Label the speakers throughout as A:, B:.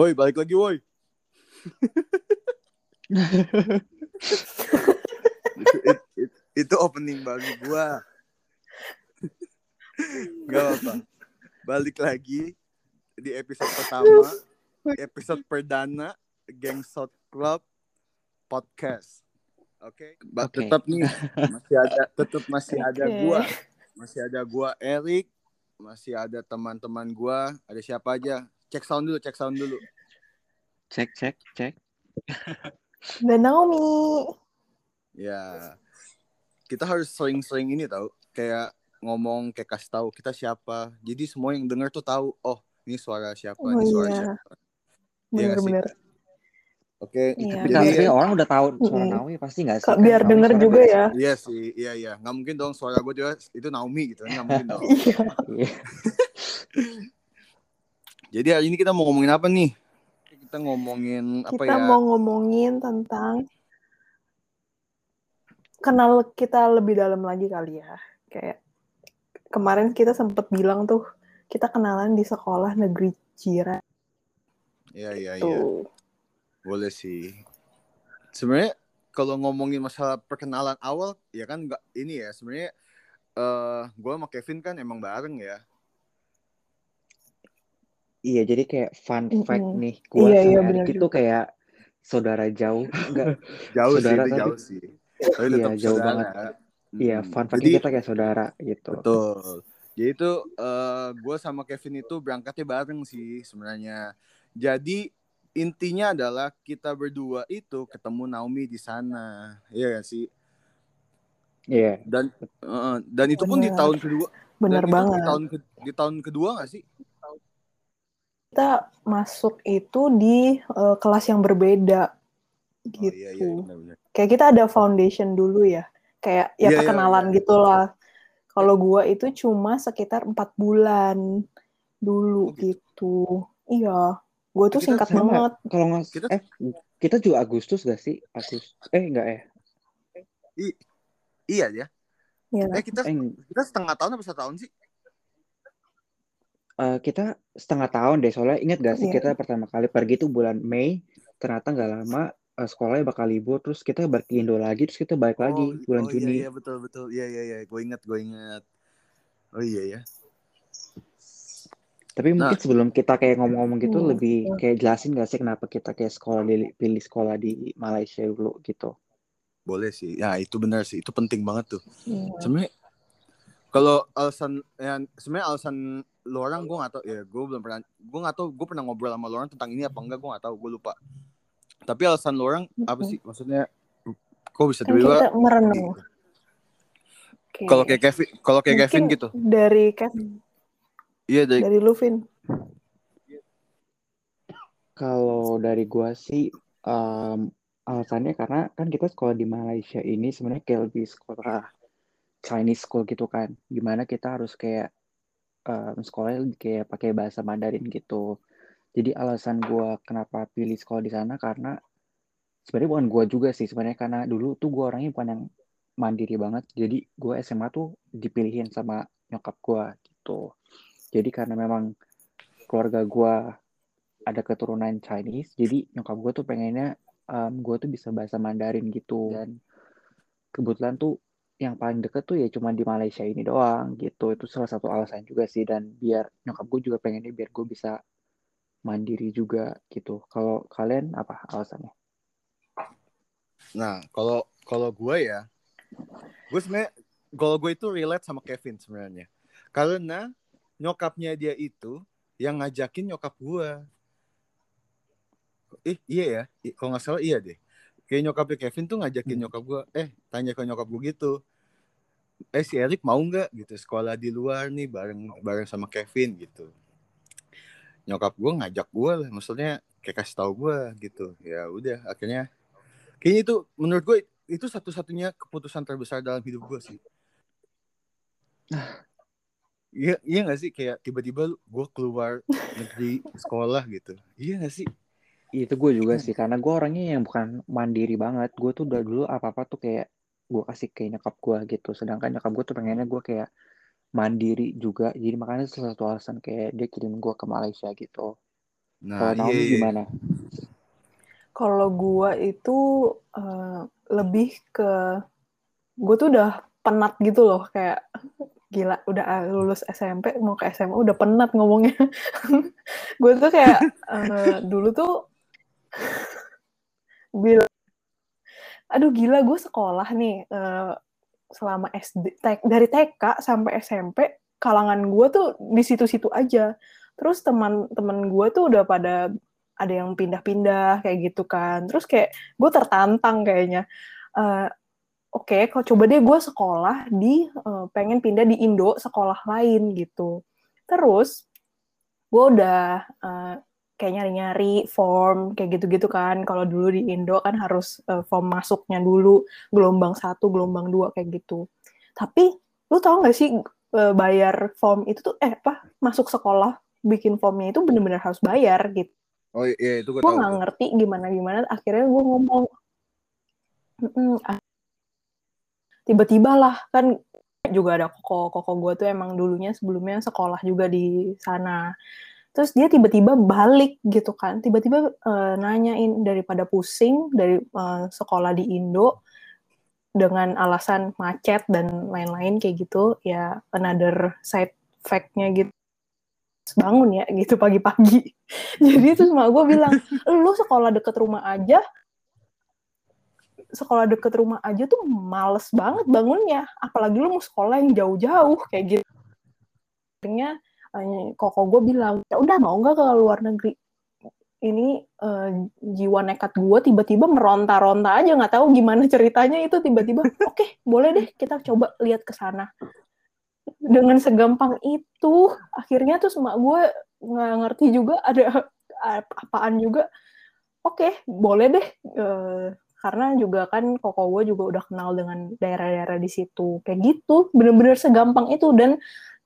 A: Woi, balik lagi woi. itu, it- it- itu opening baru gua. Gak apa. Balik lagi di episode pertama, episode perdana Geng South Club podcast. Oke, Ba-
B: Oke.
A: tetap nih masih ada tetap masih ada
C: Oke.
A: gua. Masih ada gua Erik, masih ada teman-teman gua, ada siapa aja? Cek sound dulu, cek sound dulu.
B: Cek, cek, cek.
C: Dan Naomi.
A: Ya, kita harus sering-sering ini tahu, kayak ngomong, kayak kasih tahu kita siapa. Jadi semua yang denger tuh tahu, oh ini suara siapa,
C: Oh
A: ini suara
C: iya.
A: siapa. Iya?
C: Bener-bener.
A: Oke,
C: Iya.
B: Tapi
A: jadi
B: orang udah tahu suara
C: Mm-mm.
B: Naomi pasti nggak sih?
C: Kak,
B: Kan
C: biar
B: Naomi
C: denger juga ya.
A: iya sih, iya iya, nggak mungkin dong suara gue juga itu Naomi gitu, nggak mungkin dong.
C: Iya.
A: Jadi hari ini kita mau ngomongin apa nih? Kita ngomongin apa
C: Kita
A: ya?
C: mau ngomongin tentang kenal kita lebih dalam lagi kali ya. Kayak kemarin kita sempat bilang tuh kita kenalan di sekolah negeri Cira
A: Iya iya iya,
C: tuh.
A: boleh sih. Sebenarnya kalau ngomongin masalah perkenalan awal, ya kan nggak ini ya. Sebenarnya eh gue sama Kevin kan emang bareng ya.
B: Iya, jadi kayak fun
C: Mm-mm.
B: fact nih, gua
C: Iya,
B: sama
C: iya,
B: Erik
C: benar
B: itu
C: juga.
B: kayak saudara jauh. Enggak,
A: Jauh
B: Saudara
A: sih, itu
B: tapi-
A: jauh sih. Tapi
B: Iya,
A: tetap
B: jauh
A: saudara.
B: banget. iya,
A: Hmm.
B: fun fact
A: Jadi
B: kita kayak saudara gitu.
A: betul. Jadi itu gue sama Kevin itu berangkatnya bareng sih sebenarnya. Jadi intinya adalah kita berdua itu ketemu Naomi di sana, iya gak sih?
B: Iya,
A: Dan eh, dan itu pun di
C: Benar.
A: tahun kedua.
C: Bener
A: itu
C: banget.
A: Di tahun ke- di tahun kedua gak sih?
C: Kita masuk itu di eh, kelas yang berbeda
A: Oh
C: gitu.
A: iya iya benar-benar.
C: Kayak kita ada foundation dulu ya. Kayak ya
A: Iya, iya,
C: perkenalan
A: iya.
C: gitulah. Kalau gua itu cuma sekitar empat bulan dulu
A: Oh, gitu.
C: gitu. Iya. Gua tuh
A: Kita
C: singkat
B: sama.
C: banget.
B: kalau nggak
A: Kita-
B: eh kita juga Agustus gak sih? Agustus. Eh, enggak ya?
A: Iya ya.
C: Iya.
A: Eh kita
B: Eh,
A: kita setengah tahun apa satu tahun sih?
B: Eh, kita setengah tahun deh, soalnya ingat gak sih
C: Iya.
B: kita pertama kali pergi tuh bulan Mei, ternyata nggak lama eh, sekolahnya bakal libur, terus kita balik ke Indo lagi, terus kita balik lagi bulan
A: oh,
B: Juni.
A: Iya, iya betul betul. Iya iya iya. Gue inget gue inget. Oh iya ya.
B: Tapi
A: Nah.
B: mungkin sebelum kita kayak ngomong-ngomong gitu,
C: Hmm.
B: lebih kayak jelasin gak sih kenapa kita kayak sekolah di, pilih sekolah di Malaysia dulu gitu.
A: Boleh sih. Ya itu benar sih. Itu penting banget tuh.
C: Iya.
A: Sebenarnya kalau alasan yang sebenarnya alasan lo orang gue gak tau ya gue belum pernah gue gak tau gue pernah ngobrol sama lo orang tentang ini apa enggak gue gak tau gue lupa tapi alasan lo orang apa sih maksudnya kok bisa
C: Kan
A: tiba-tiba
C: kita merenung. Oke.
A: kalau kayak Kevin kalau kayak Kevin gitu
C: Dari Kevin,
A: iya dari
C: dari Luvin.
B: Kalau dari gua sih em, alasannya karena kan kita sekolah di Malaysia ini sebenarnya kayak lebih sekolah Chinese school gitu kan. Gimana kita harus kayak sekolahnya lebih kayak pakai bahasa Mandarin gitu. Jadi alasan gua kenapa pilih sekolah di sana karena sebenarnya bukan gua juga sih sebenarnya karena dulu tuh gua orangnya bukan yang mandiri banget. Jadi gua SMA tuh dipilihin sama nyokap gua gitu. Jadi karena memang keluarga gua ada keturunan Chinese, jadi nyokap gue tuh pengennya um, gue tuh bisa bahasa Mandarin gitu. Dan kebetulan tuh yang paling deket tuh ya cuma di Malaysia ini doang gitu. Itu salah satu alasan juga sih. Dan biar nyokap gue juga pengennya biar gue bisa mandiri juga gitu. Kalau kalian apa alasannya?
A: nah kalau kalau gue ya gue sebenarnya kalau gue itu relate sama Kevin sebenarnya karena nyokapnya dia itu yang ngajakin nyokap gue eh iya ya kalau nggak salah iya deh kayak nyokapnya Kevin tuh ngajakin
B: Hmm.
A: nyokap gue eh tanya ke nyokap gue gitu eh si Erik mau nggak gitu sekolah di luar nih bareng bareng sama Kevin gitu nyokap gue ngajak gue lah maksudnya kayak kasih tahu gue gitu ya udah akhirnya kayaknya itu menurut gue itu satu-satunya keputusan terbesar dalam hidup gue sih Iya, iya gak sih kayak tiba-tiba gue keluar negeri sekolah gitu. Iya gak sih?
B: Itu gue juga sih karena gue orangnya yang bukan mandiri banget. Gue tuh udah dulu apa-apa tuh kayak gue kasih ke nyokap gue gitu. Sedangkan nyokap gue tuh pengennya gue kayak mandiri juga. Jadi makanya itu salah satu alasan kayak dia kirim gue ke Malaysia gitu.
A: Nah,
B: Kalau Naomi
A: iya, iya.
B: gimana?
C: Kalau gua itu eh, lebih ke gue tuh udah penat gitu loh kayak gila udah lulus SMP mau ke SMA udah penat ngomongnya. gue tuh kayak eh, dulu tuh bil aduh gila gue sekolah nih eh, selama SD T- dari TK sampai SMP kalangan gue tuh di situ-situ aja. Terus teman-teman gue tuh udah pada ada yang pindah-pindah kayak gitu kan. Terus kayak gue tertantang kayaknya. Eh, Oke, kalau coba deh gue sekolah di eh, pengen pindah di Indo sekolah lain gitu. Terus gue udah eh, kayak nyari-nyari form kayak gitu-gitu kan. Kalau dulu di Indo kan harus eh, form masuknya dulu gelombang satu, gelombang dua kayak gitu. Tapi lu tau gak sih eh, bayar form itu tuh eh apa masuk sekolah bikin formnya itu bener-bener harus bayar gitu.
A: Oh iya itu gue
C: Gue
A: tahu.
C: nggak ngerti gimana gimana. Akhirnya gue ngomong, "Mm-mm, ah." tiba-tiba lah kan juga ada koko koko gue tuh emang dulunya sebelumnya sekolah juga di sana. Terus dia tiba-tiba balik gitu kan, tiba-tiba eh, nanyain daripada pusing dari eh, sekolah di Indo dengan alasan macet dan lain-lain kayak gitu, ya another side fact-nya gitu bangun ya gitu pagi-pagi. Jadi terus mak gue bilang, lu sekolah deket rumah aja, sekolah deket rumah aja tuh males banget bangunnya, apalagi lu mau sekolah yang jauh-jauh kayak gitu. Akhirnya koko gue bilang, ya udah mau nggak ke luar negeri? Ini eh, jiwa nekat gue tiba-tiba meronta-ronta aja nggak tahu gimana ceritanya itu tiba-tiba, oke boleh deh kita coba lihat ke sana. Dengan segampang itu, akhirnya tuh sama gue nggak ngerti juga ada apaan juga. Oke, boleh deh. Eh, karena juga kan koko gue juga udah kenal dengan daerah-daerah di situ. Kayak gitu, bener-bener segampang itu. Dan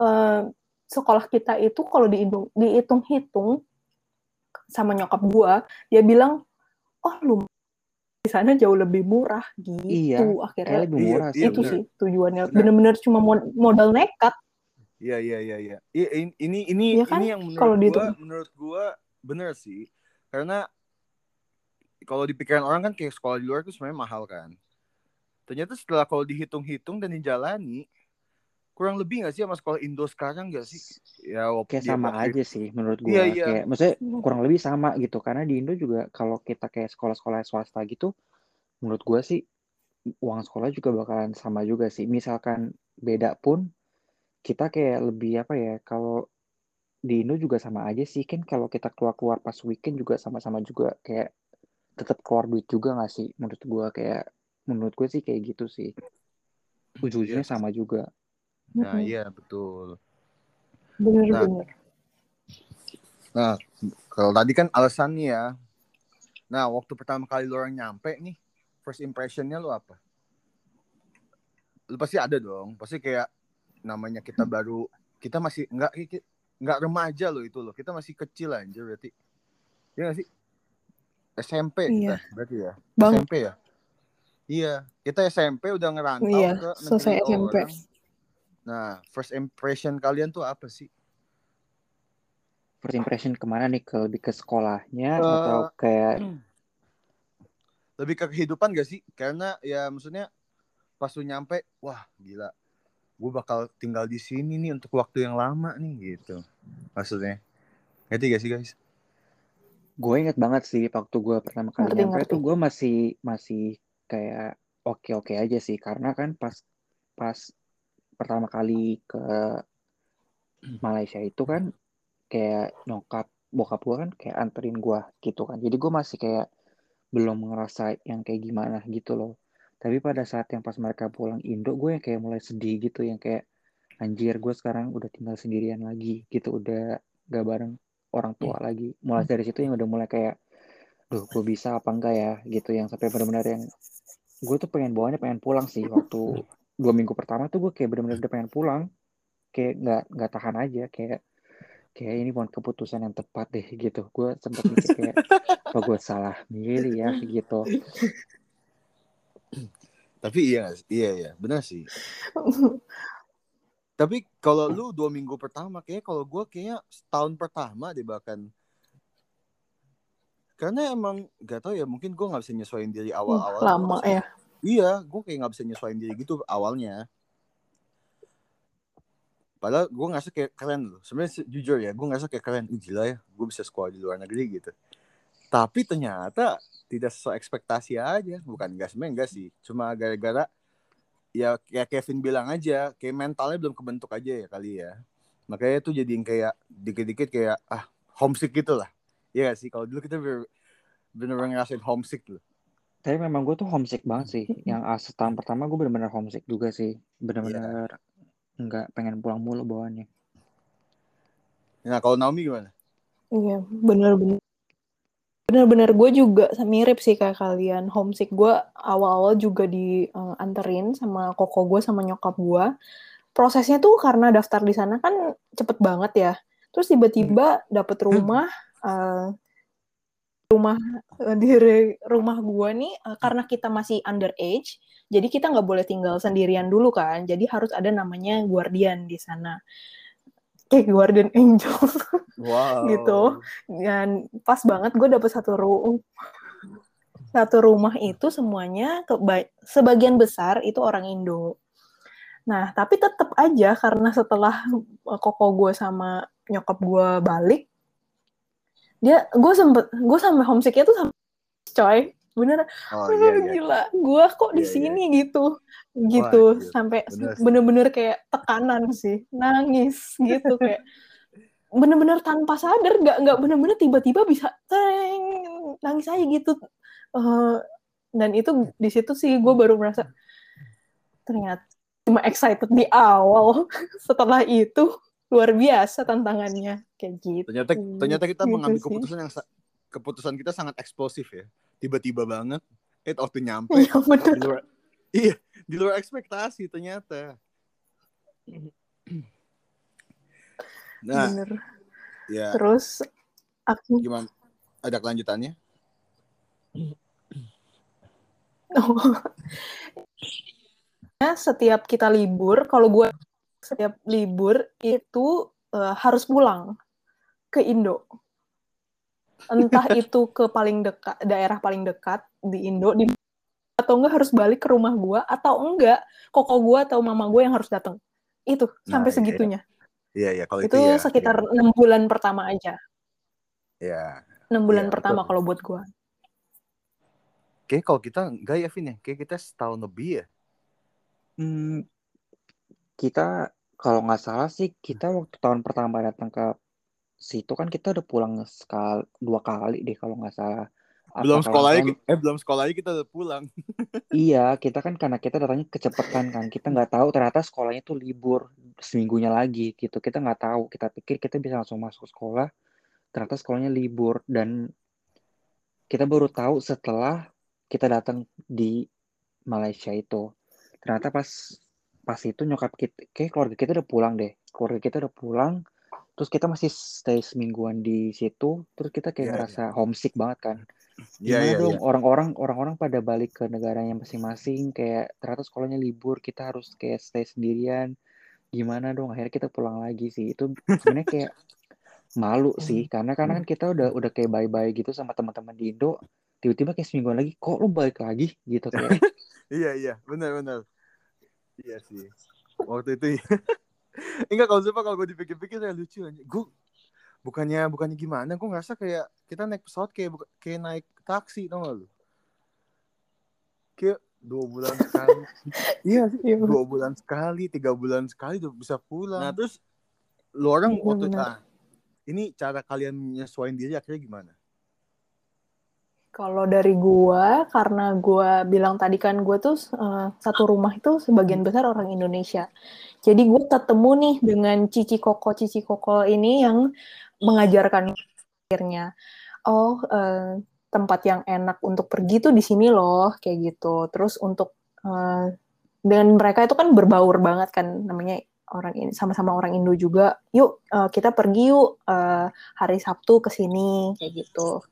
C: eh, sekolah kita itu kalau dihitung- dihitung-hitung sama nyokap gue, dia bilang, oh lu di sana jauh lebih murah gitu.
B: Iya,
C: Akhirnya
B: lebih
A: Iya,
B: murah
A: iya,
B: sih.
C: itu
A: bener.
C: sih tujuannya.
A: Bener.
C: Bener-bener cuma mod- modal nekat.
A: Iya iya iya iya. Iya in- ini ini
C: Iya kan?
A: ini yang menurut
C: Kalau
A: gua
C: dihitung.
A: menurut gua bener sih. Karena kalau di pikiran orang kan kayak sekolah di luar itu sebenarnya mahal kan. Ternyata setelah kalau dihitung-hitung dan dijalani kurang lebih nggak sih sama sekolah Indo sekarang nggak sih? Ya
B: Kayak
A: dia
B: sama aja sih menurut gua.
A: Iya, iya.
B: Kayak maksudnya kurang lebih sama gitu. Karena di Indo juga kalau kita kayak sekolah-sekolah swasta gitu, menurut gua sih uang sekolah juga bakalan sama juga sih. Misalkan beda pun kita kayak lebih apa ya kalau di Indo juga sama aja sih kan kalau kita keluar-keluar pas weekend juga sama-sama juga kayak tetap keluar duit juga nggak sih menurut gua kayak menurut gue sih kayak gitu sih ujung-ujungnya
A: Iya.
B: sama juga
A: Nah, iya betul.
C: Bener-bener.
A: Nah, kalau tadi kan alasannya ya. Nah, waktu pertama kali lu orang nyampe nih, first impressionnya lu apa? Lu pasti ada dong. Pasti kayak namanya kita baru, kita masih nggak nggak remaja loh itu loh. Kita masih kecil anjir berarti. Iya nggak sih? SMP kita
C: Iya.
A: berarti ya.
C: Bang,
A: SMP ya. Iya, kita SMP udah ngerantau
C: iya,
A: ke
C: selesai
A: negeri
C: SMP.
A: orang. Nah, first impression kalian tuh apa sih?
B: first impression ke mana nih ke lebih ke sekolahnya
A: Eh,
B: atau kayak
A: lebih ke kehidupan gak sih? Karena ya maksudnya pas lu nyampe, wah gila, gue bakal tinggal di sini nih untuk waktu yang lama nih gitu. Maksudnya, ngerti gak sih guys?
B: gue inget banget sih waktu gue pertama kali
C: Ngerti,
B: nyampe
C: ngerti.
B: tuh gue masih masih kayak oke oke aja sih karena kan pas pas pertama kali ke Malaysia itu kan kayak nyokap bokap gue kan kayak anterin gue gitu kan. Jadi gue masih kayak belum ngerasa yang kayak gimana gitu loh. Tapi pada saat yang pas mereka pulang Indo gue yang kayak mulai sedih gitu yang kayak anjir gue sekarang udah tinggal sendirian lagi gitu. Udah gak bareng orang tua lagi. Mulai dari situ yang udah mulai kayak duh gue bisa apa enggak ya? Gitu yang sampai benar-benar yang gue tuh pengen bawanya pengen pulang sih waktu dua minggu pertama tuh gue kayak benar-benar udah pengen pulang. Kayak nggak nggak tahan aja kayak kayak ini bukan keputusan yang tepat deh gitu. Gue sempat mikir kayak apa gue salah milih ya? Gitu.
A: Tapi iya, iya iya, benar sih. Tapi kalau lu dua minggu pertama, kayaknya kalau gue kayaknya setahun pertama deh bahkan. Karena emang gak tau ya mungkin gue nggak bisa nyesuaiin diri
C: Uh,
A: awal-awal
C: lama ya.
A: Iya gue kayak nggak bisa nyesuaiin diri gitu awalnya. Padahal gue ngerasa kayak keren loh. Sebenarnya se- jujur ya gue ngerasa kayak keren. Ih, gila ya gue bisa sekolah di luar negeri gitu. Tapi ternyata tidak sesuai ekspektasi aja. Bukan enggak sebenarnya enggak sih. Cuma gara-gara ya kayak Kevin bilang aja kayak mentalnya belum kebentuk aja ya kali ya. Makanya tuh jadiin kayak dikit-dikit kayak ah homesick gitu lah. Iya gak sih? Kalau dulu kita bener- bener-bener ngerasain homesick loh
B: Tapi memang gue tuh homesick banget sih. Yang ah, setahun pertama gue bener-bener homesick juga sih. Bener-bener nggak pengen pulang mulu bawaannya.
A: nah kalau Naomi gimana
C: Iya, bener-bener. Bener-bener gue juga mirip sih kayak kalian. Homesick gue awal-awal juga dianterin sama koko gue sama nyokap gue. Prosesnya tuh karena daftar di sana kan cepet banget ya. Terus tiba-tiba dapet rumah, eh, rumah eh, di rumah gue nih eh, karena kita masih underage, jadi kita nggak boleh tinggal sendirian dulu kan. Jadi harus ada namanya guardian di sana. Kayak guardian angel.
A: wow
C: Gitu. dan pas banget gue dapet satu ru satu rumah itu semuanya keba- sebagian besar itu orang Indo. Nah tapi tetap aja karena setelah eh, koko gue sama nyokap gue balik, dia gue sempet gue sampai homesicknya tuh sampai coy. Bener.
A: Oh
C: Wah,
A: iya iya.
C: gila gue kok di
A: Iya, iya.
C: sini gitu. Gitu
A: anjir.
C: sampai
A: Bener sih.
C: bener-bener kayak tekanan sih. Nangis gitu kayak bener-bener tanpa sadar nggak nggak bener-bener tiba-tiba bisa teng nangis aja gitu. Eh, dan itu di situ sih gue baru merasa ternyata cuma excited di awal. Setelah itu luar biasa tantangannya. Kayak gitu.
A: Ternyata ternyata kita
C: Gitu
A: mengambil
C: sih.
A: keputusan yang sa- keputusan kita sangat eksplosif ya. Tiba-tiba banget eh waktu nyampe
C: Iya
A: di luar iya di luar ekspektasi ternyata. Nah
C: bener.
A: ya.
C: Terus aku
A: gimana? Ada kelanjutannya?
C: Ya, setiap kita libur, kalau gue setiap libur itu eh, harus pulang ke Indo. Entah itu ke paling dekat daerah paling dekat di Indo di atau enggak harus balik ke rumah gue atau enggak koko gue atau mama gue yang harus datang. Itu
A: Nah,
C: sampai
A: iya.
C: segitunya.
A: iya iya kalau
C: itu
A: itu, ya
C: sekitar enam bulan pertama aja.
A: ya
C: Enam bulan
A: Iya,
C: pertama
A: betul.
C: kalau buat gue.
A: kayak kalau kita enggak ya Vin ya kayak kita setahun lebih ya
B: Hmm, kita kalau nggak salah sih kita waktu tahun pertama datang ke situ kan kita udah pulang sekali dua kali deh kalau nggak salah. Apa
A: belum sekolahnya
B: salah-
A: eh belum sekolahnya kita udah pulang
B: Iya, kita kan karena kita datangnya kecepatan kan. Kita nggak tahu ternyata sekolahnya tuh libur seminggunya lagi gitu. Kita nggak tahu. Kita pikir kita bisa langsung masuk sekolah. Ternyata sekolahnya libur dan kita baru tahu setelah kita datang di Malaysia itu. Ternyata pas pas itu nyokap kita, kayak keluarga kita udah pulang deh. Keluarga kita udah pulang. Terus kita masih stay semingguan di situ. Terus kita kayak
A: Iya,
B: ngerasa homesick banget kan.
A: Iya
B: gimana
A: iya
B: dong
A: iya.
B: orang-orang orang-orang pada balik ke negaranya masing-masing kayak ternyata sekolahnya libur kita harus kayak stay sendirian. Gimana dong? Akhirnya kita pulang lagi sih. Itu sebenarnya kayak malu sih karena karena kan kita udah udah kayak bye-bye gitu sama teman-teman di Indo tiba-tiba kayak semingguan lagi kok lu balik lagi? Gitu kayak.
A: Iya iya. Benar benar iya sih waktu itu iya. enggak kalau sumpah kalau gue dipikir-pikir ya lucu aja gue bukannya bukannya gimana gue ngerasa kayak kita naik pesawat kayak buka- kayak naik taksi tau gak lu kayak dua bulan sekali iya sih
C: Iya.
A: dua bulan sekali tiga bulan sekali udah bisa pulang nah terus lu orang
C: Iya,
A: waktu
C: benar.
A: ah, ini cara kalian menyesuaikan diri akhirnya gimana
C: Kalau dari gua, karena gua bilang tadi kan gua tuh eh, satu rumah itu sebagian besar orang Indonesia. Jadi gua ketemu nih dengan cici koko cici koko ini yang mengajarkan akhirnya, oh eh, tempat yang enak untuk pergi tuh di sini loh, kayak gitu. Terus untuk eh, dengan mereka itu kan berbaur banget kan, namanya orang ini sama-sama orang Indo juga. Yuk eh, kita pergi yuk eh, hari Sabtu ke sini, kayak gitu.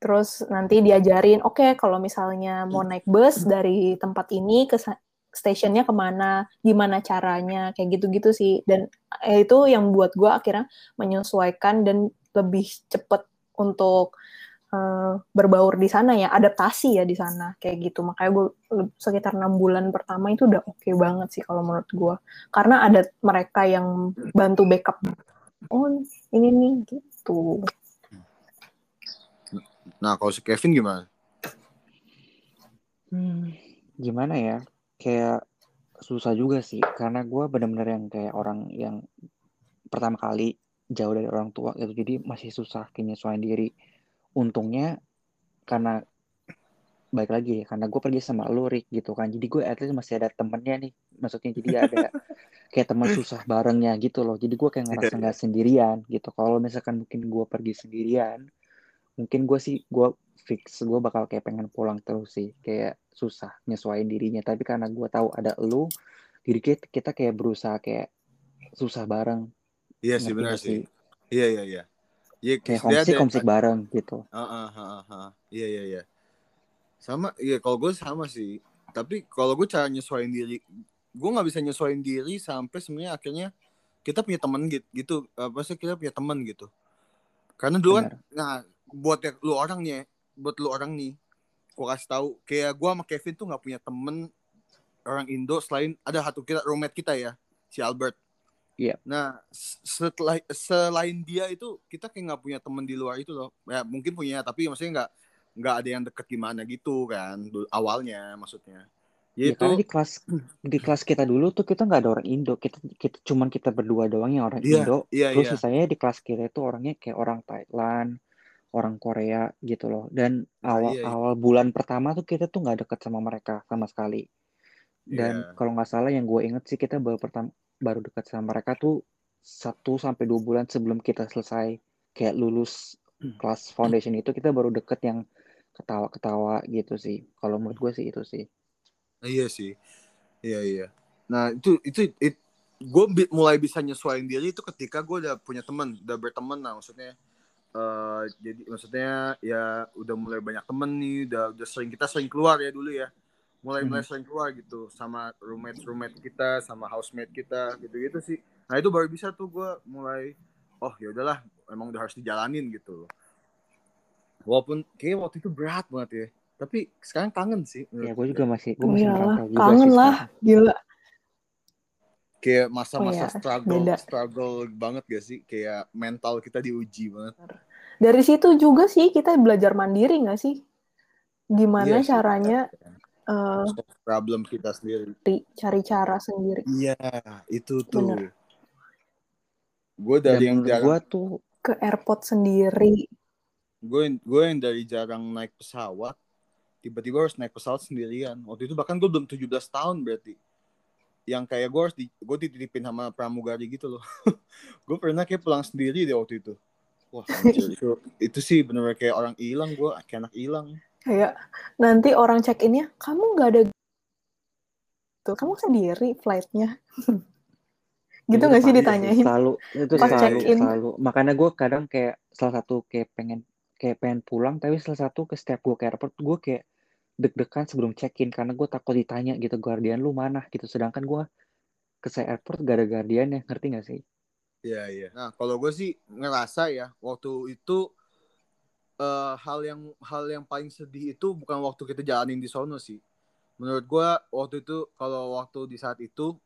C: Terus nanti diajarin, oke kalau misalnya mau naik bus dari tempat ini ke stasiunnya ke mana, gimana caranya, kayak gitu-gitu sih. Dan eh, itu yang buat gue akhirnya menyesuaikan dan lebih cepet untuk uh, berbaur di sana ya adaptasi ya di sana kayak gitu. Makanya gue sekitar enam bulan pertama itu udah oke okay banget sih kalau menurut gue karena ada mereka yang bantu backup. Oh ini nih gitu
A: nah kalau si Kevin gimana?
B: Hmm, gimana ya? Kayak susah juga sih karena gue benar-benar yang kayak orang yang pertama kali jauh dari orang tua gitu jadi masih susah penyesuaian diri. Untungnya karena baik lagi ya karena gue pergi sama lu Rick gitu kan. Jadi gue at least masih ada temennya nih maksudnya jadi ada kayak teman susah barengnya gitu loh. Jadi gue kayak ngerasa nggak sendirian gitu. Kalau misalkan mungkin gue pergi sendirian mungkin gue sih gue fix gue bakal kayak pengen pulang terus sih kayak susah nyesuaiin dirinya tapi karena gue tahu ada lu jadi kita, kita kayak berusaha kayak susah bareng
A: iya sih benar sih iya iya iya
B: Iya, kayak homesick homesick bareng gitu.
A: Uh, uh, uh, iya iya iya. Sama, iya kalau gue sama sih. Tapi kalau gue cara nyesuaiin diri, gue nggak bisa nyesuaiin diri sampai sebenarnya akhirnya kita punya teman gitu, gitu. Apa sih kita punya teman gitu. Karena dulu kan, nah buat ya, lu orang nih, buat lu orang nih, gue kasih tahu kayak gue sama Kevin tuh nggak punya temen orang Indo selain ada satu kita roommate kita ya, si Albert.
B: Iya.
A: Nah, setelah selain dia itu kita kayak nggak punya temen di luar itu loh. Ya mungkin punya tapi maksudnya nggak nggak ada yang deket gimana gitu kan awalnya maksudnya.
B: Ya, ya di kelas di kelas kita dulu tuh kita nggak ada orang Indo. Kita kita cuman kita berdua doang yang orang yeah, Indo. Yeah, Terus yeah. sisanya di kelas kita itu orangnya kayak orang Thailand, orang Korea gitu loh. Dan nah, awal iya, iya. awal bulan pertama tuh kita tuh nggak deket sama mereka sama sekali. Dan yeah. kalau nggak salah yang gue inget sih kita baru pertama baru dekat sama mereka tuh satu sampai dua bulan sebelum kita selesai kayak lulus hmm. kelas foundation itu kita baru deket yang ketawa-ketawa gitu sih. Kalau menurut gue sih itu sih.
A: Iya sih. Iya iya. Nah itu itu, itu gue bi mulai bisa nyesuaiin diri itu ketika gue udah punya teman, udah berteman lah maksudnya. Uh, jadi maksudnya ya udah mulai banyak temen nih, udah udah sering kita sering keluar ya dulu ya. Mulai mulai hmm. sering keluar gitu sama roommate roommate kita sama housemate kita gitu gitu sih. Nah itu baru bisa tuh gue mulai oh ya udahlah emang udah harus dijalanin gitu walaupun kayak waktu itu berat banget ya tapi sekarang kangen sih
B: ya gue juga masih gue
C: masih Iyalah, kangen lah gila
A: kayak masa-masa oh, ya, struggle beda. struggle banget gak sih kayak mental kita diuji banget
C: dari situ juga sih kita belajar mandiri gak sih gimana iya, caranya uh,
A: problem kita sendiri.
C: Cari cara sendiri.
A: Iya, itu tuh. Gue dari yang jarang.
B: Gue tuh
C: ke airport sendiri.
A: Gue gue yang dari jarang naik pesawat, tiba-tiba harus naik pesawat sendirian. Waktu itu bahkan gue belum 17 tahun berarti. Yang kayak gue harus di, gue dititipin sama pramugari gitu loh. gue pernah kayak pulang sendiri deh waktu itu. Wah, anjir, itu, itu sih bener-bener kayak orang hilang gue, kayak anak hilang
C: kayak nanti orang check innya kamu nggak ada tuh kamu sendiri flightnya gitu nggak sih ditanyain
B: selalu itu Pas selalu check in. selalu makanya gue kadang kayak salah satu kayak pengen kayak pengen pulang tapi salah satu ke setiap gue ke airport gue kayak deg-degan sebelum check in karena gue takut ditanya gitu guardian lu mana gitu sedangkan gue ke saya airport gak ada guardian ya ngerti gak sih
A: Iya iya. Nah kalau gue sih ngerasa ya waktu itu uh, hal yang hal yang paling sedih itu bukan waktu kita jalanin di sono sih. Menurut gue waktu itu kalau waktu di saat itu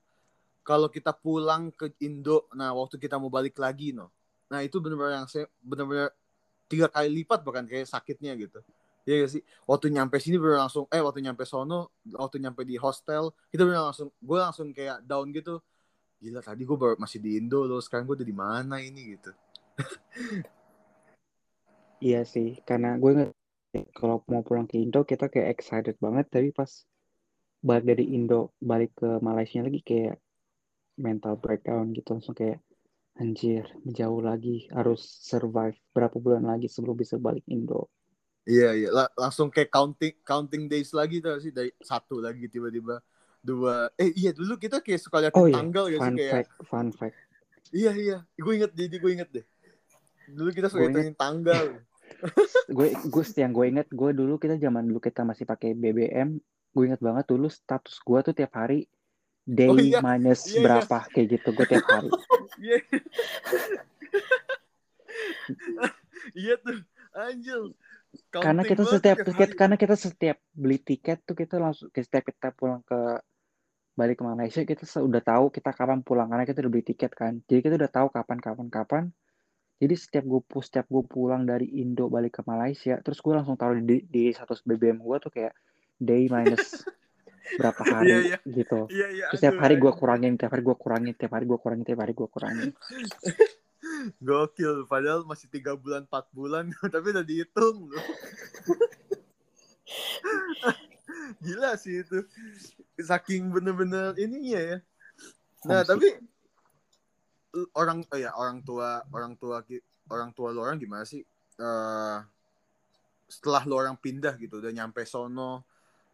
A: kalau kita pulang ke Indo, nah waktu kita mau balik lagi no, nah itu benar-benar yang saya benar-benar tiga kali lipat bahkan kayak sakitnya gitu. Iya gak sih? Waktu nyampe sini bener langsung, eh waktu nyampe sono, waktu nyampe di hostel, kita bener langsung, gue langsung kayak down gitu. Gila tadi gue masih di Indo loh, sekarang gue udah di mana ini gitu.
B: Iya sih, karena gue nggak kalau mau pulang ke Indo kita kayak excited banget, tapi pas balik dari Indo balik ke Malaysia lagi kayak mental breakdown gitu langsung kayak anjir jauh lagi harus survive berapa bulan lagi sebelum bisa balik Indo.
A: Iya iya langsung kayak counting counting days lagi tuh sih dari satu lagi tiba-tiba dua eh iya dulu kita kayak suka lihat oh, iya. tanggal
B: ya
A: fun
B: sih kayak fact, fun fact.
A: Iya iya gue inget jadi gue inget deh dulu kita suka hitungin tanggal
B: gue gue yang gue inget gue dulu kita zaman dulu kita masih pakai BBM gue inget banget dulu status gue tuh tiap hari day oh, iya. minus iya, iya. berapa iya. kayak gitu gue tiap hari
A: iya iya tuh anjir.
B: Karena kita setiap
A: hari.
B: karena kita setiap beli tiket tuh kita langsung setiap kita pulang ke balik ke Malaysia kita se- udah tahu kita kapan pulang karena kita udah beli tiket kan jadi kita udah tahu kapan kapan kapan jadi setiap gue setiap gue pulang dari Indo balik ke Malaysia terus gue langsung taruh di di status BBM gue tuh kayak day minus berapa hari
A: Iya, iya.
B: gitu
A: Iya iya.
B: terus tiap
A: aduh,
B: hari gue kurangin tiap hari gue kurangin tiap hari gue kurangin tiap hari gue kurangin
A: Gokil, padahal masih tiga bulan, empat bulan, tapi udah dihitung loh. Gila sih itu, saking bener-bener ininya ya. Nah
B: Homesick.
A: tapi orang, oh ya orang tua, orang tua, orang tua lo orang gimana sih? Eh setelah lo orang pindah gitu, udah nyampe sono,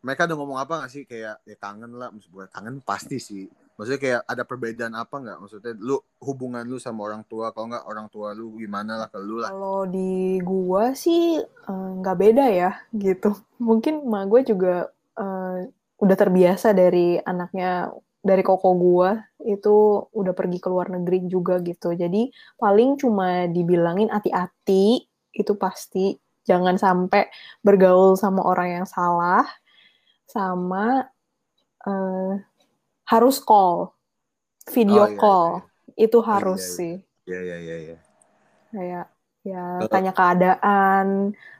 A: mereka udah ngomong apa gak sih? Kayak ya kangen lah, maksud gue kangen pasti sih. Maksudnya kayak ada perbedaan apa nggak? Maksudnya lu hubungan lu sama orang tua, kalau nggak orang tua lu gimana lah ke lu lah.
C: Kalau di gua sih eh, nggak beda ya gitu. Mungkin emak gue juga eh, udah terbiasa dari anaknya dari koko gua itu udah pergi ke luar negeri juga gitu. Jadi paling cuma dibilangin hati-hati itu pasti jangan sampai bergaul sama orang yang salah sama eh, harus call. Video
A: Oh, iya,
C: call. itu
A: iya,
C: harus
A: iya.
C: sih.
A: Iya iya iya. iya.
C: kayak ya
A: Kalau-
C: tanya keadaan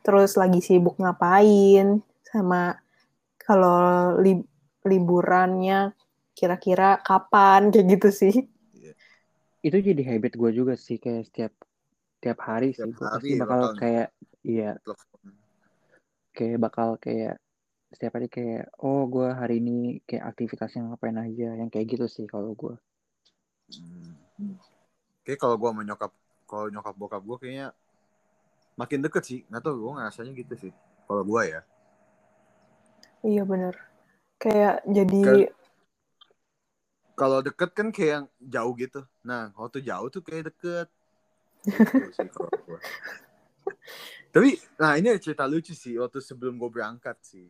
C: terus lagi sibuk ngapain sama kalau li- liburannya kira-kira kapan kayak gitu sih.
B: Itu jadi habit gue juga sih kayak setiap tiap hari sih.
A: Tiap
B: gue
A: hari
B: pasti bakal
A: bakal-
B: kayak iya. Kayak bakal kayak setiap hari kayak oh gue hari ini kayak aktivitasnya ngapain aja yang kayak gitu sih kalau gue
A: Hmm. Kayak kalau gua sama nyokap, kalau nyokap bokap gua kayaknya makin deket sih. Nggak tau gua ngerasanya gitu sih. Kalau gua ya.
C: iya bener kayak jadi
A: Kalau deket kan kayak yang jauh gitu. Nah, waktu jauh tuh kayak deket. Gitu sih kalau. Tapi, nah ini cerita lucu sih waktu sebelum gue berangkat sih.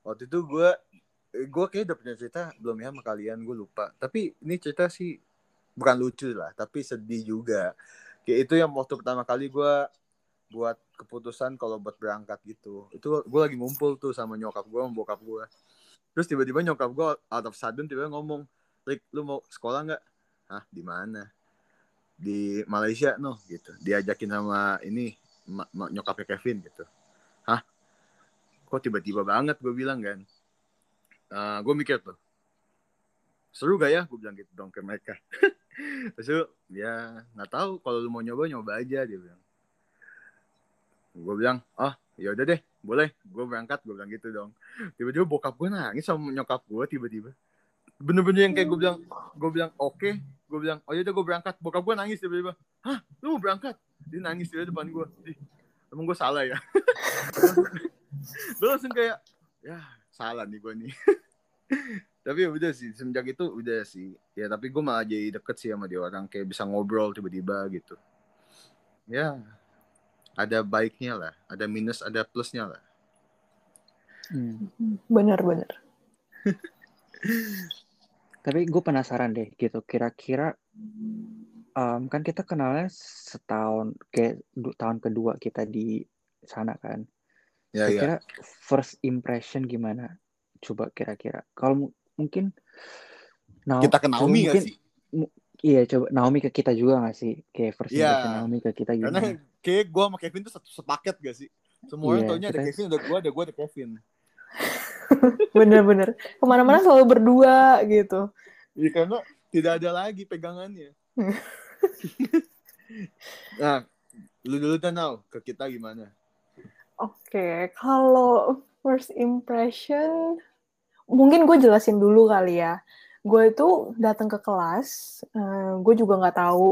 A: Waktu itu gue, gue kayak udah punya cerita belum ya sama kalian, gue lupa. Tapi ini cerita sih bukan lucu lah, tapi sedih juga. Kayak itu yang waktu pertama kali gue buat keputusan kalau buat berangkat gitu. Itu gue lagi ngumpul tuh sama nyokap gue, sama bokap gue. Terus tiba-tiba nyokap gue out of sudden tiba-tiba ngomong, Rick, lu mau sekolah nggak? Hah, di mana? Di Malaysia noh gitu. Diajakin sama ini nyokapnya Kevin gitu. Hah? Kok tiba-tiba banget gue bilang kan? gue mikir tuh. Seru gak ya? Gue bilang gitu dong ke mereka. Terus ya nggak tahu. Kalau lu mau nyoba, nyoba aja dia bilang. Gue bilang, oh ya udah deh, boleh. Gue berangkat, gue bilang gitu dong. Tiba-tiba bokap gue nangis sama nyokap gue tiba-tiba. Bener-bener yang kayak gue bilang, gue bilang oke, gue bilang oh ya udah gue berangkat. Bokap gue nangis tiba-tiba. Hah, lu mau berangkat? Dia nangis di depan gue. Emang gue salah ya? gue langsung kayak, ya salah nih gue nih. tapi ya udah sih, semenjak itu udah sih. Ya tapi gue malah jadi deket sih sama dia orang. Kayak bisa ngobrol tiba-tiba gitu. Ya, ada baiknya lah. Ada minus, ada plusnya lah.
B: Hmm.
C: bener-bener
B: tapi gue penasaran deh gitu kira-kira em, kan kita kenalnya setahun kayak tahun kedua kita di sana kan
A: Ya, ya.
B: kira-kira first impression gimana coba kira-kira kalau mu- mungkin Nao-
A: Kita ke Naomi gak
B: mungkin-
A: sih?
B: iya coba Naomi ke kita juga gak sih kayak first
A: Iya.
B: impression Naomi ke kita
A: Karena
B: gimana
A: kayak gue sama Kevin tuh satu sepaket gak sih? Semua orang
B: Iya,
A: taunya ada
B: kita-
A: Kevin, ada gue, ada gue, ada Kevin.
C: bener-bener ke mana-mana selalu berdua gitu
A: Iya karena tidak ada lagi pegangannya. nah, lu dulu dan now ke kita gimana?
C: Oke, kalau first impression, mungkin gue jelasin dulu kali ya. Gue itu datang ke kelas, eh, gue juga nggak tahu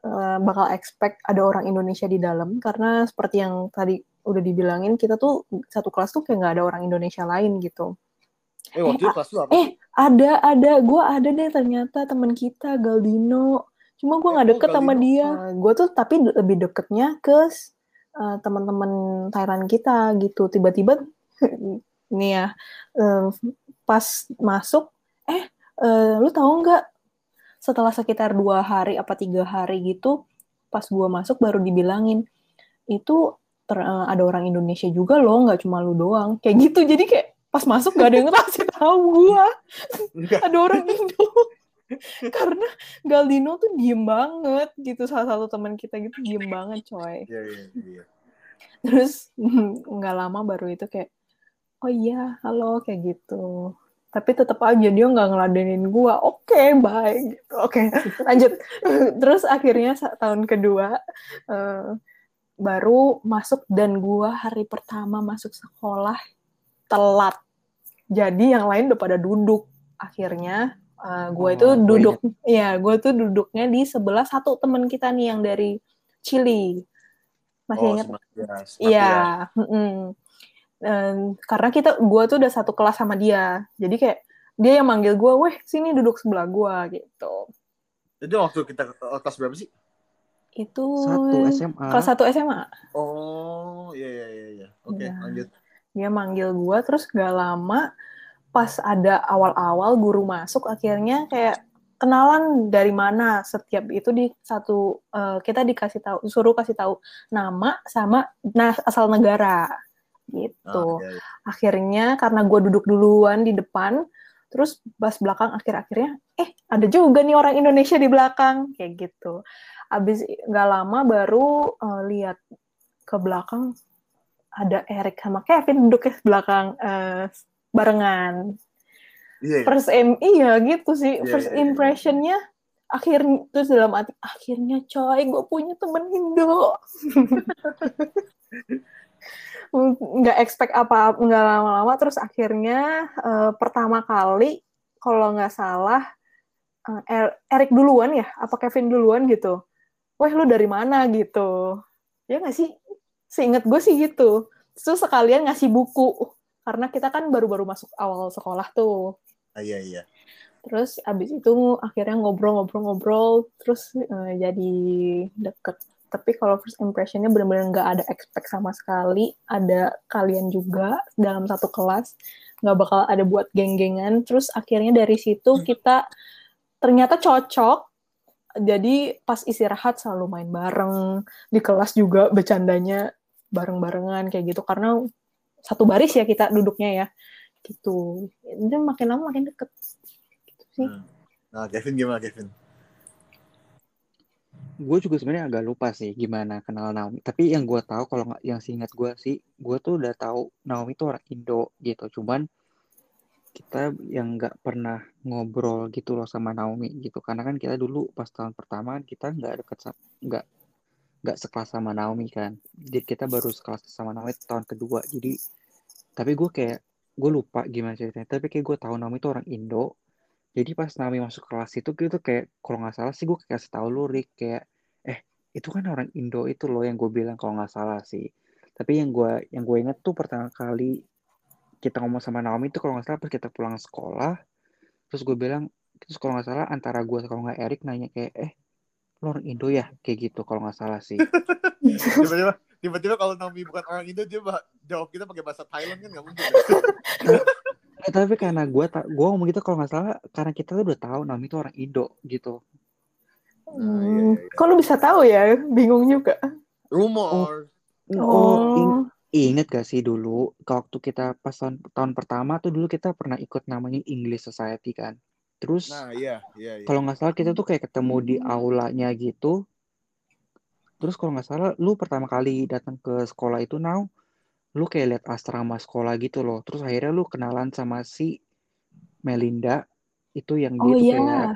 C: eh, bakal expect ada orang Indonesia di dalam, karena seperti yang tadi udah dibilangin, kita tuh satu kelas tuh kayak nggak ada orang Indonesia lain gitu.
A: Eh waktu
C: Eh,
A: kelas lu apa?
C: Eh, ada, ada, gue ada deh ternyata teman kita, Galdino. Cuma gue
A: Eh,
C: nggak deket sama dia. Gue tuh tapi lebih deketnya ke eh, teman-teman Thailand kita gitu. Tiba-tiba nih ya, eh, pas masuk, eh, eh, lu tahu nggak? Setelah sekitar dua hari apa tiga hari gitu, pas gue masuk baru dibilangin itu ter- eh, ada orang Indonesia juga loh nggak cuma lu doang kayak gitu jadi kayak pas masuk gak ada yang ngasih tahu gua ada orang Indo karena Galdino tuh diem banget gitu salah satu teman kita gitu diem banget coy.
A: Iya, iya, iya.
C: terus nggak lama baru itu kayak oh iya halo kayak gitu. Tapi tetap aja dia nggak ngeladenin gua. Oke bye gitu. Oke lanjut. Terus akhirnya tahun kedua eh, baru masuk dan gua hari pertama masuk sekolah telat. Jadi yang lain udah pada duduk. Akhirnya eh, gua
B: Oh,
C: itu duduk ya gua tuh duduknya di sebelah satu teman kita nih yang dari Chili masih
A: Oh,
C: ingat. Iya. Dan karena kita, gue tuh udah satu kelas sama dia, jadi kayak dia yang manggil gue, weh sini duduk sebelah gue gitu.
A: Itu waktu kita eh, kelas berapa sih?
C: Itu
B: Satu SMA.
C: kelas satu SMA.
A: Oh, iya, iya, iya. iya. Oke,
C: Iya.
A: lanjut.
C: Dia manggil gue, terus gak lama pas ada awal-awal guru masuk, akhirnya kayak kenalan dari mana setiap itu di satu eh, kita dikasih tahu, suruh kasih tahu nama sama nah asal negara gitu.
A: Ah, iya, iya.
C: akhirnya karena gue duduk duluan di depan terus pas belakang akhir-akhirnya eh ada juga nih orang Indonesia di belakang kayak gitu abis nggak lama baru eh, lihat ke belakang ada Eric sama Kevin duduk di belakang eh, barengan.
A: Iya, iya.
C: first M iya gitu sih.
A: Iya,
C: first
A: iya, iya.
C: impressionnya akhir terus dalam hati akhirnya coy gue punya temen Indo. Nggak expect apa nggak lama-lama terus akhirnya eh, pertama kali kalau nggak salah eh, Er- Eric duluan ya apa Kevin duluan gitu. Wah lu dari mana? gitu. Ya nggak sih? Seingat gue sih gitu. Terus sekalian ngasih buku karena kita kan baru-baru masuk awal sekolah tuh
A: Ah, iya, iya.
C: Terus abis itu akhirnya ngobrol-ngobrol-ngobrol, terus eh, jadi deket. Tapi kalau first impressionnya benar-benar nggak ada expect sama sekali. Ada kalian juga dalam satu kelas, nggak bakal ada buat geng-gengan. Terus akhirnya dari situ kita ternyata cocok. Jadi pas istirahat selalu main bareng, di kelas juga bercandanya bareng-barengan kayak gitu. Karena satu baris ya kita duduknya ya gitu. Dan makin lama makin deket. Gitu sih.
A: Hmm. Nah, Kevin gimana, Kevin?
B: gue juga sebenarnya agak lupa sih gimana kenal Naomi. Tapi yang gue tahu kalau nggak yang seingat gue sih, gue tuh udah tahu Naomi itu orang Indo gitu. Cuman kita yang nggak pernah ngobrol gitu loh sama Naomi gitu. Karena kan kita dulu pas tahun pertama kita nggak deket nggak nggak sekelas sama Naomi kan. Jadi kita baru sekelas sama Naomi tahun kedua. Jadi tapi gue kayak gue lupa gimana ceritanya. Tapi kayak gue tahu Naomi itu orang Indo. Jadi pas Naomi masuk kelas itu gitu kayak kalau nggak salah sih gue kasih tahu lu Rick kayak eh itu kan orang Indo itu loh yang gue bilang kalau nggak salah sih. Tapi yang gue yang gue inget tuh pertama kali kita ngomong sama Naomi itu kalau nggak salah pas kita pulang sekolah terus gue bilang terus kalau nggak salah antara gue kalau nggak Erik nanya kayak eh lo orang Indo ya kayak gitu kalau nggak salah sih.
A: Tiba-tiba, tiba-tiba kalau Naomi bukan orang Indo, dia bah- jawab kita pakai bahasa Thailand kan nggak mungkin.
B: Eh, tapi karena gue tak gue ngomong gitu kalau nggak salah karena kita tuh udah tahu Naomi itu orang Indo gitu.
A: Nah, iya,
C: Hmm,
A: iya, iya.
C: kok lu bisa tahu ya? Bingung juga.
A: Rumor.
B: Oh, ing-
C: Oh,
B: inget gak sih dulu waktu kita pas tahun, tahun pertama tuh dulu kita pernah ikut namanya English Society kan. Terus
A: Nah, iya, iya, iya.
B: kalau nggak salah kita tuh kayak ketemu di aulanya gitu. Terus kalau nggak salah lu pertama kali datang ke sekolah itu now lu kayak lihat asrama sekolah gitu loh. Terus akhirnya lu kenalan sama si Melinda itu yang dia
C: oh
B: tuh
C: iya,
B: kayak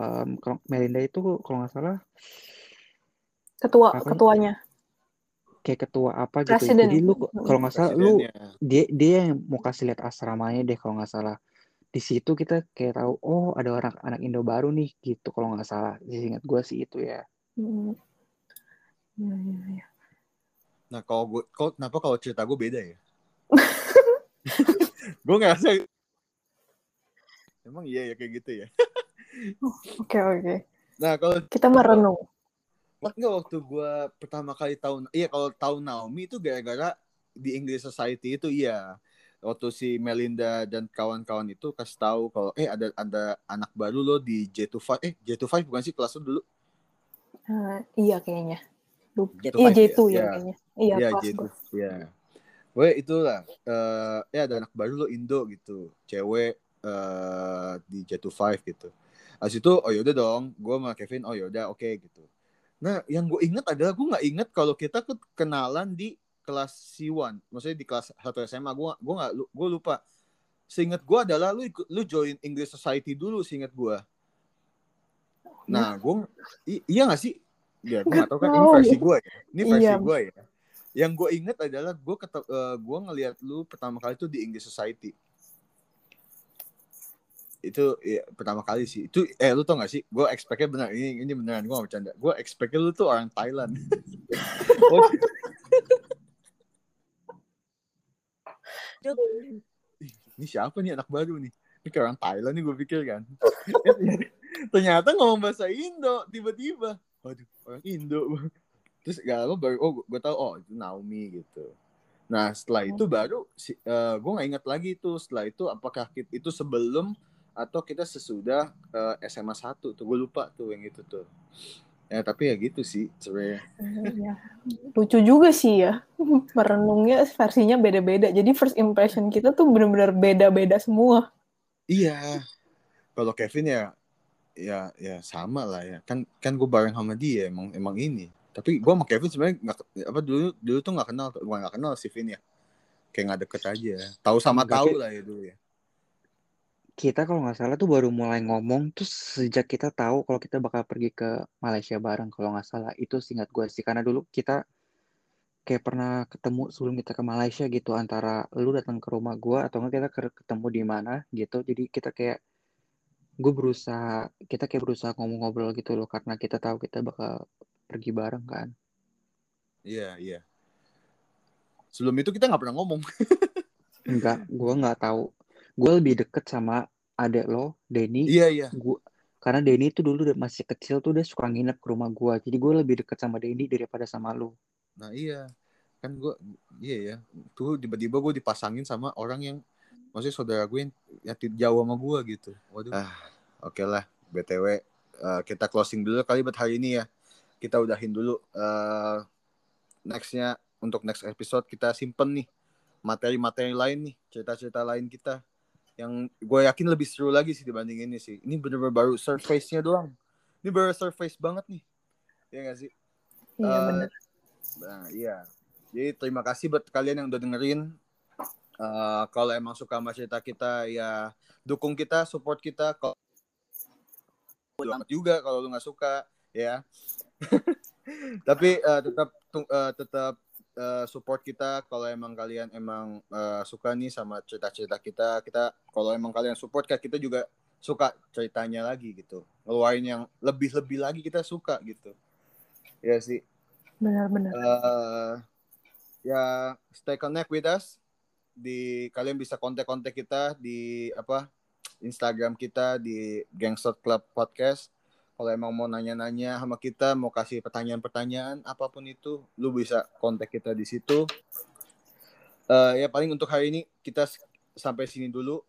B: em, kalau Melinda itu kalau nggak salah
C: ketua
B: apa
C: ketuanya.
B: kayak ketua apa gitu.
C: Presiden.
B: Jadi lu kalau nggak salah lu dia dia yang mau kasih lihat asramanya deh kalau nggak salah di situ kita kayak tahu oh ada orang anak Indo baru nih gitu kalau nggak salah ingat gue sih itu ya
C: Hmm. Iya, iya, iya.
A: Nah, kalau gue, kalau, kenapa kalau cerita gue beda ya? gue ngerasa Emang iya ya kayak gitu ya.
C: Oke, oke.
A: Nah, kalau
C: Kita merenung.
A: enggak waktu gue pertama kali tahu iya kalau tahu Naomi itu gara-gara di English Society itu iya. Waktu si Melinda dan kawan-kawan itu kasih tahu kalau eh ada ada anak baru loh di J25 eh J25 bukan sih kelas lu dulu?
C: Eh, iya kayaknya. Lupa.
A: J25
C: Iya,
A: ya?
C: J2 ya
A: Iya.
C: kayaknya. Iya,
A: ya
C: kelas
A: gitu
C: gua.
A: ya gue itulah eh ya ada anak baru lo Indo gitu cewek eh di J25 gitu Habis itu oh yaudah dong gue sama Kevin oh yaudah oke gitu nah yang gue inget adalah gue nggak inget kalau kita ke- kenalan di kelas C1 maksudnya di kelas 1 SMA gue gue nggak gue lupa. Seingat gue adalah lu lu join English Society dulu seingat gue nah gue i- iya gak sih? Ya gue gak tahu kan ini versi gue ya. Ini versi
C: Iya.
A: gue ya. Yang gue inget adalah gue kete, eh, gue ngelihat lu pertama kali tuh di English Society. Itu ya, pertama kali sih. Itu eh lu tau gak sih? Gue expectnya benar. Ini ini beneran gue gak bercanda. Gue expectnya lu tuh orang Thailand oh, Ih, ini siapa nih anak baru nih? Ini kayak orang Thailand nih gue pikir kan. Ternyata ngomong bahasa Indo tiba-tiba. Waduh orang Indo. Terus gak lama baru oh gue tahu oh itu Naomi gitu. Nah setelah itu baru si, eh, gue nggak ingat lagi tuh setelah itu apakah kita, itu sebelum atau kita sesudah eh, SMA 1 tuh gue lupa tuh yang itu tuh ya tapi ya gitu sih sebenarnya
C: Iya. Lucu juga sih ya. Merenungnya versinya beda-beda. Jadi first impression kita tuh bener-bener beda-beda semua.
A: Iya. Kalau Kevin ya ya ya sama lah ya. Kan kan gue bareng sama dia emang emang ini. Tapi gue sama Kevin sebenarnya nggak apa dulu dulu tuh nggak kenal gue nggak kenal si Vin ya. Kayak nggak deket aja. Tahu sama tahu lah ya dulu ya.
B: Kita kalau nggak salah tuh baru mulai ngomong tuh sejak kita tahu kalau kita bakal pergi ke Malaysia bareng kalau nggak salah. Itu singkat gue sih karena dulu kita kayak pernah ketemu sebelum kita ke Malaysia gitu antara lu datang ke rumah gue atau nggak kita ke- ketemu di mana gitu. Jadi kita kayak gue berusaha kita kayak berusaha ngomong-ngobrol gitu loh karena kita tahu kita bakal pergi bareng kan.
A: Iya iya. Sebelum itu kita nggak pernah ngomong.
B: Enggak, gue nggak tahu. Gue lebih deket sama adek lo, Denny.
A: iya iya.
B: Gua, karena Denny tuh dulu udah masih kecil tuh dia suka nginep ke rumah gue. Jadi gue lebih deket sama Denny daripada sama lu.
A: Nah iya. Kan gue iya ya. Tuh tiba-tiba gue dipasangin sama orang yang maksudnya saudara gue yang, yang jauh sama gue gitu. Waduh. Ah, oke lah. BTW eh, kita closing dulu kali buat hari ini ya. Kita udahin dulu eh nextnya untuk next episode kita simpen nih materi-materi lain nih, cerita-cerita lain kita yang gue yakin lebih seru lagi sih dibanding ini sih. Ini bener-bener baru surface-nya doang. Ini baru surface banget nih. Iya gak sih?
C: Iya bener.
A: Nah, iya. Jadi terima kasih buat kalian yang udah dengerin. Eh, kalau emang suka sama cerita kita ya dukung kita, support kita. Kalau amat juga kalau lu nggak suka ya. Tapi eh, tetap eh, tetap eh, support kita kalau emang kalian emang eh, suka nih sama cerita-cerita kita. Kita kalau emang kalian support kayak kita juga suka ceritanya lagi gitu. Ngeluarin yang lebih-lebih lagi kita suka gitu. Ya sih
C: Benar-benar.
A: eh ya stay connect with us di kalian bisa kontak-kontak kita di apa Instagram kita di Gangster Club Podcast kalau emang mau nanya-nanya sama kita mau kasih pertanyaan-pertanyaan apa pun itu lu bisa kontak kita di situ. Eh ya paling untuk hari ini kita sampai sini dulu.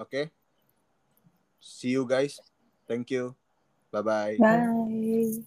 A: Oke? See you guys. Thank you. Bye bye
C: Bye.